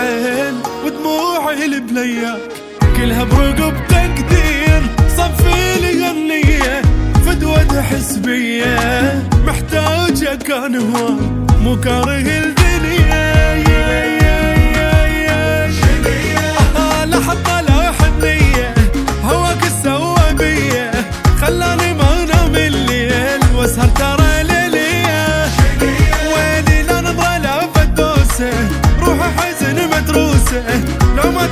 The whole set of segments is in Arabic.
زين ودموعي البلياك كلها برقب تقدير صفي لي غنية فدوة حسبية محتاجة كان هو مو كاره الدنيا. يا يا يا يا آه لا حنية هواك خلاني ما الليل وأسهر ترى ليلية. ويلي لا نظرة لا فدوسة روحي حزن متروسة لو ما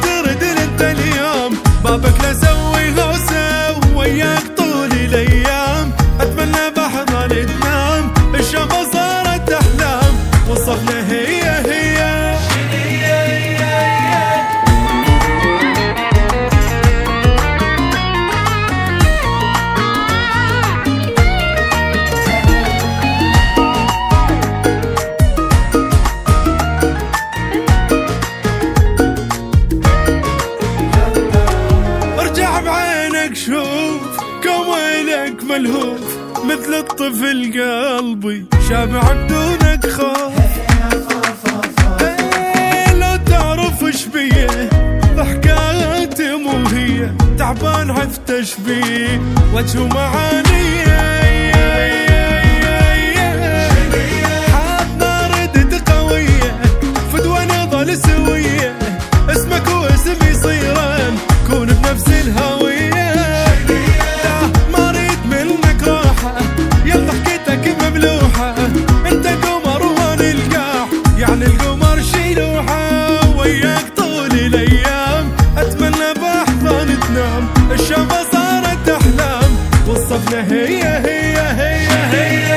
كوينك ملهوف مثل الطفل قلبي. شابع بدونك خوف إيه لو تعرف إيش بيه ضحكاتي مو هي. تعبان عفت بيه وجه معانيه اسمك واسمي صيران كون بنفس الهوية شفا صارت أحلام وصفنا هي هي هي هي, هي